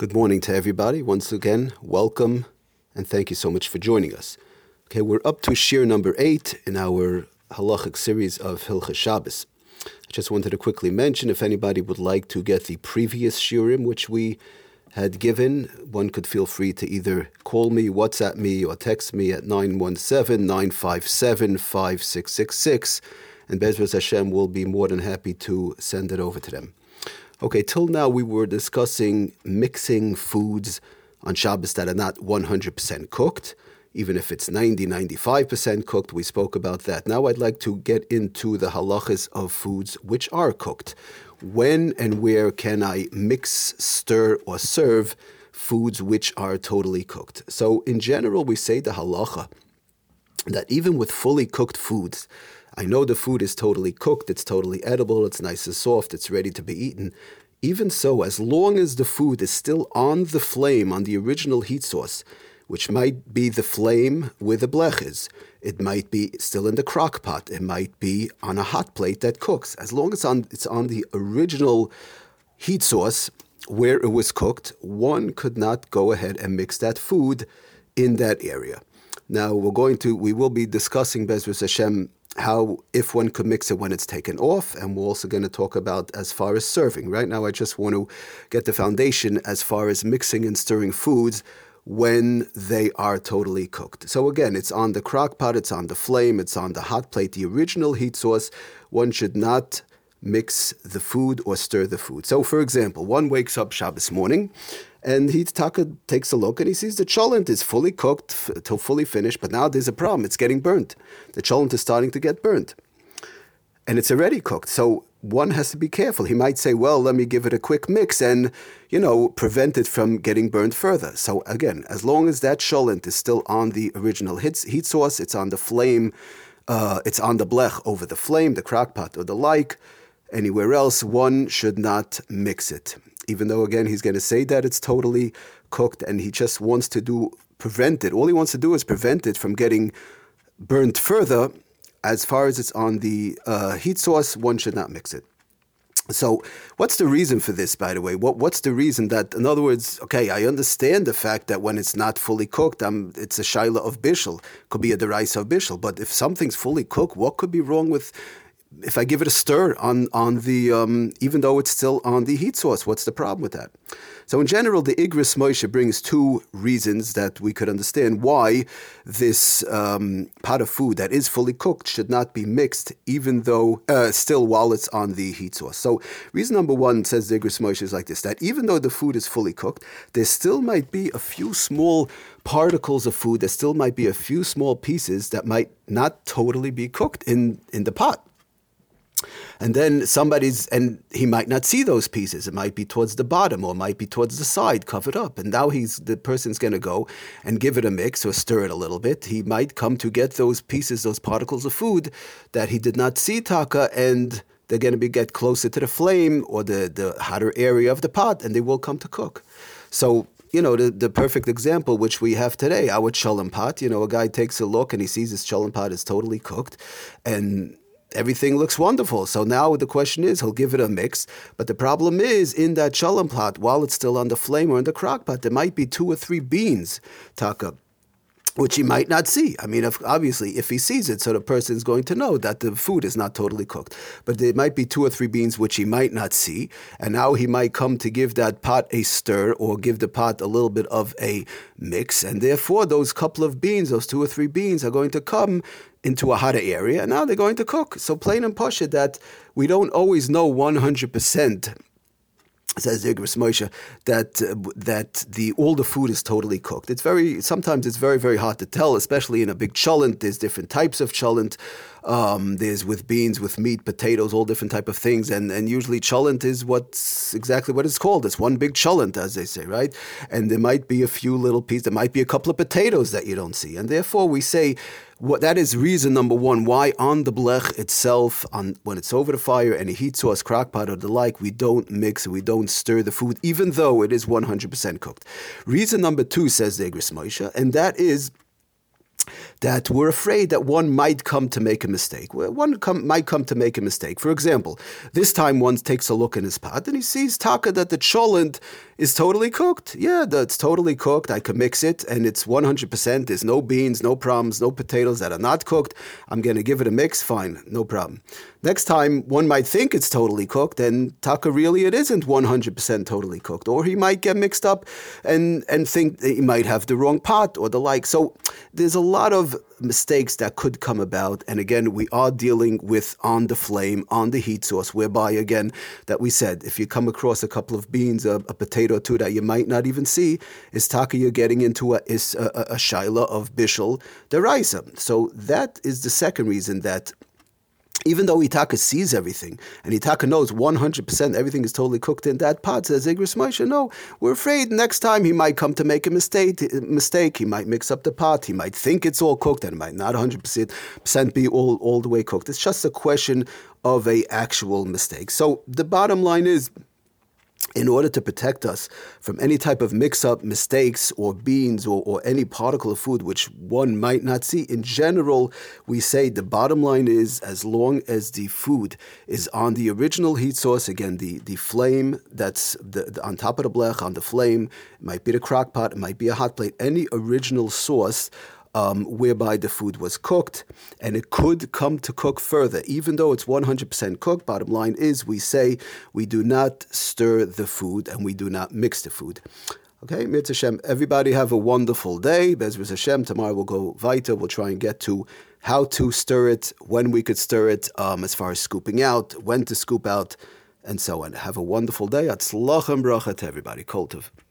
Good morning to everybody. Once again, welcome and thank you so much for joining us. Okay, we're up to Shir number eight in our halachic series of Hilchas Shabbos. I just wanted to quickly mention if anybody would like to get the previous shirim which we had given, one could feel free to either call me, WhatsApp me, or text me at 917 957 5666, and Bezras Hashem will be more than happy to send it over to them. Okay, till now we were discussing mixing foods on Shabbos that are not 100% cooked even if it's 90, 95% cooked. We spoke about that. Now I'd like to get into the halachas of foods which are cooked. When and where can I mix, stir, or serve foods which are totally cooked? So, in general, we say the halacha that even with fully cooked foods, I know the food is totally cooked, it's totally edible, it's nice and soft, it's ready to be eaten. Even so, as long as the food is still on the flame, on the original heat source, which might be the flame with the bleches. It might be still in the crock pot. It might be on a hot plate that cooks. As long as on, it's on the original heat source where it was cooked, one could not go ahead and mix that food in that area. Now we're going to we will be discussing Bezras Hashem how if one could mix it when it's taken off, and we're also going to talk about as far as serving. Right now, I just want to get the foundation as far as mixing and stirring foods when they are totally cooked. So again, it's on the crock pot, it's on the flame, it's on the hot plate, the original heat source. One should not mix the food or stir the food. So for example, one wakes up Shabbos morning and he taka, takes a look and he sees the cholent is fully cooked f- till fully finished, but now there's a problem. It's getting burnt. The cholent is starting to get burnt. And it's already cooked. So one has to be careful. He might say, well, let me give it a quick mix and, you know, prevent it from getting burned further. So again, as long as that cholent is still on the original heat, heat source, it's on the flame, uh, it's on the blech over the flame, the crockpot or the like, anywhere else, one should not mix it. Even though, again, he's going to say that it's totally cooked and he just wants to do, prevent it. All he wants to do is prevent it from getting burnt further as far as it's on the uh, heat source, one should not mix it. So, what's the reason for this, by the way? What, what's the reason that, in other words, okay, I understand the fact that when it's not fully cooked, um, it's a shaila of bishul, could be a deraisa of bishul. But if something's fully cooked, what could be wrong with if I give it a stir on on the um, even though it's still on the heat source? What's the problem with that? So, in general, the Igris Moshe brings two reasons that we could understand why this um, pot of food that is fully cooked should not be mixed, even though uh, still while it's on the heat source. So, reason number one says the Igris Moshe is like this that even though the food is fully cooked, there still might be a few small particles of food, there still might be a few small pieces that might not totally be cooked in, in the pot. And then somebody's, and he might not see those pieces. It might be towards the bottom or it might be towards the side, covered up. And now he's the person's going to go and give it a mix or stir it a little bit. He might come to get those pieces, those particles of food that he did not see taka, and they're going to be get closer to the flame or the, the hotter area of the pot, and they will come to cook. So you know, the, the perfect example which we have today, our cholent pot, you know, a guy takes a look and he sees his cholent pot is totally cooked and everything looks wonderful. So now the question is, he'll give it a mix. But the problem is, in that cholent pot, while it's still on the flame or in the crock pot, there might be two or three beans, taka, which he might not see. I mean, if, obviously, if he sees it, so the person is going to know that the food is not totally cooked. But there might be two or three beans which he might not see, and now he might come to give that pot a stir or give the pot a little bit of a mix, and therefore those couple of beans, those two or three beans, are going to come into a hotter area, and now they're going to cook. So plain and posh that we don't always know 100% says Igris Moshe that uh, that the all the food is totally cooked. It's very sometimes it's very very hard to tell, especially in a big cholent. There's different types of cholent. Um, there's with beans, with meat, potatoes, all different type of things, and and usually cholent is what's exactly what it's called. It's one big cholent, as they say, right? And there might be a few little pieces. There might be a couple of potatoes that you don't see, and therefore we say what that is reason number one why on the blech itself, on when it's over the fire and a heat source, crockpot or the like, we don't mix, we don't stir the food, even though it is 100% cooked. Reason number two says the Igris and that is that we're afraid that one might come to make a mistake. One come, might come to make a mistake. For example, this time one takes a look in his pot and he sees taka that the cholent is totally cooked. Yeah, that's totally cooked. I can mix it and it's 100%. There's no beans, no problems, no potatoes that are not cooked. I'm going to give it a mix. Fine, no problem. Next time, one might think it's totally cooked, and taka really it isn't 100% totally cooked. Or he might get mixed up and, and think he might have the wrong pot or the like. So there's a lot of mistakes that could come about. And again, we are dealing with on the flame, on the heat source, whereby, again, that we said, if you come across a couple of beans, a, a potato or two that you might not even see, is taka you're getting into a, is a, a, a shaila of bishul deraisa. So that is the second reason that even though Itaka sees everything and Itaka knows 100% everything is totally cooked in that pot, says Igris Moshe, no, we're afraid next time he might come to make a mistake. Mistake. He might mix up the pot. He might think it's all cooked and it might not 100% be all, all the way cooked. It's just a question of a actual mistake. So the bottom line is in order to protect us from any type of mix up, mistakes, or beans, or, or, any particle of food which one might not see, in general, we say the bottom line is as long as the food is on the original heat source, again, the, the flame that's the, the, on top of the blech, on the flame, it might be the crock pot, it might be a hot plate, any original source um, whereby the food was cooked, and it could come to cook further, even though it's 100% cooked. Bottom line is, we say we do not stir the food and we do not mix the food. Okay, Mitzvah Hashem. Everybody have a wonderful day. Bezras Hashem. Tomorrow we'll go weiter. We'll try and get to how to stir it, when we could stir it, um, as far as scooping out, when to scoop out, and so on. Have a wonderful day. Atzlachem bracha to everybody. Koltov.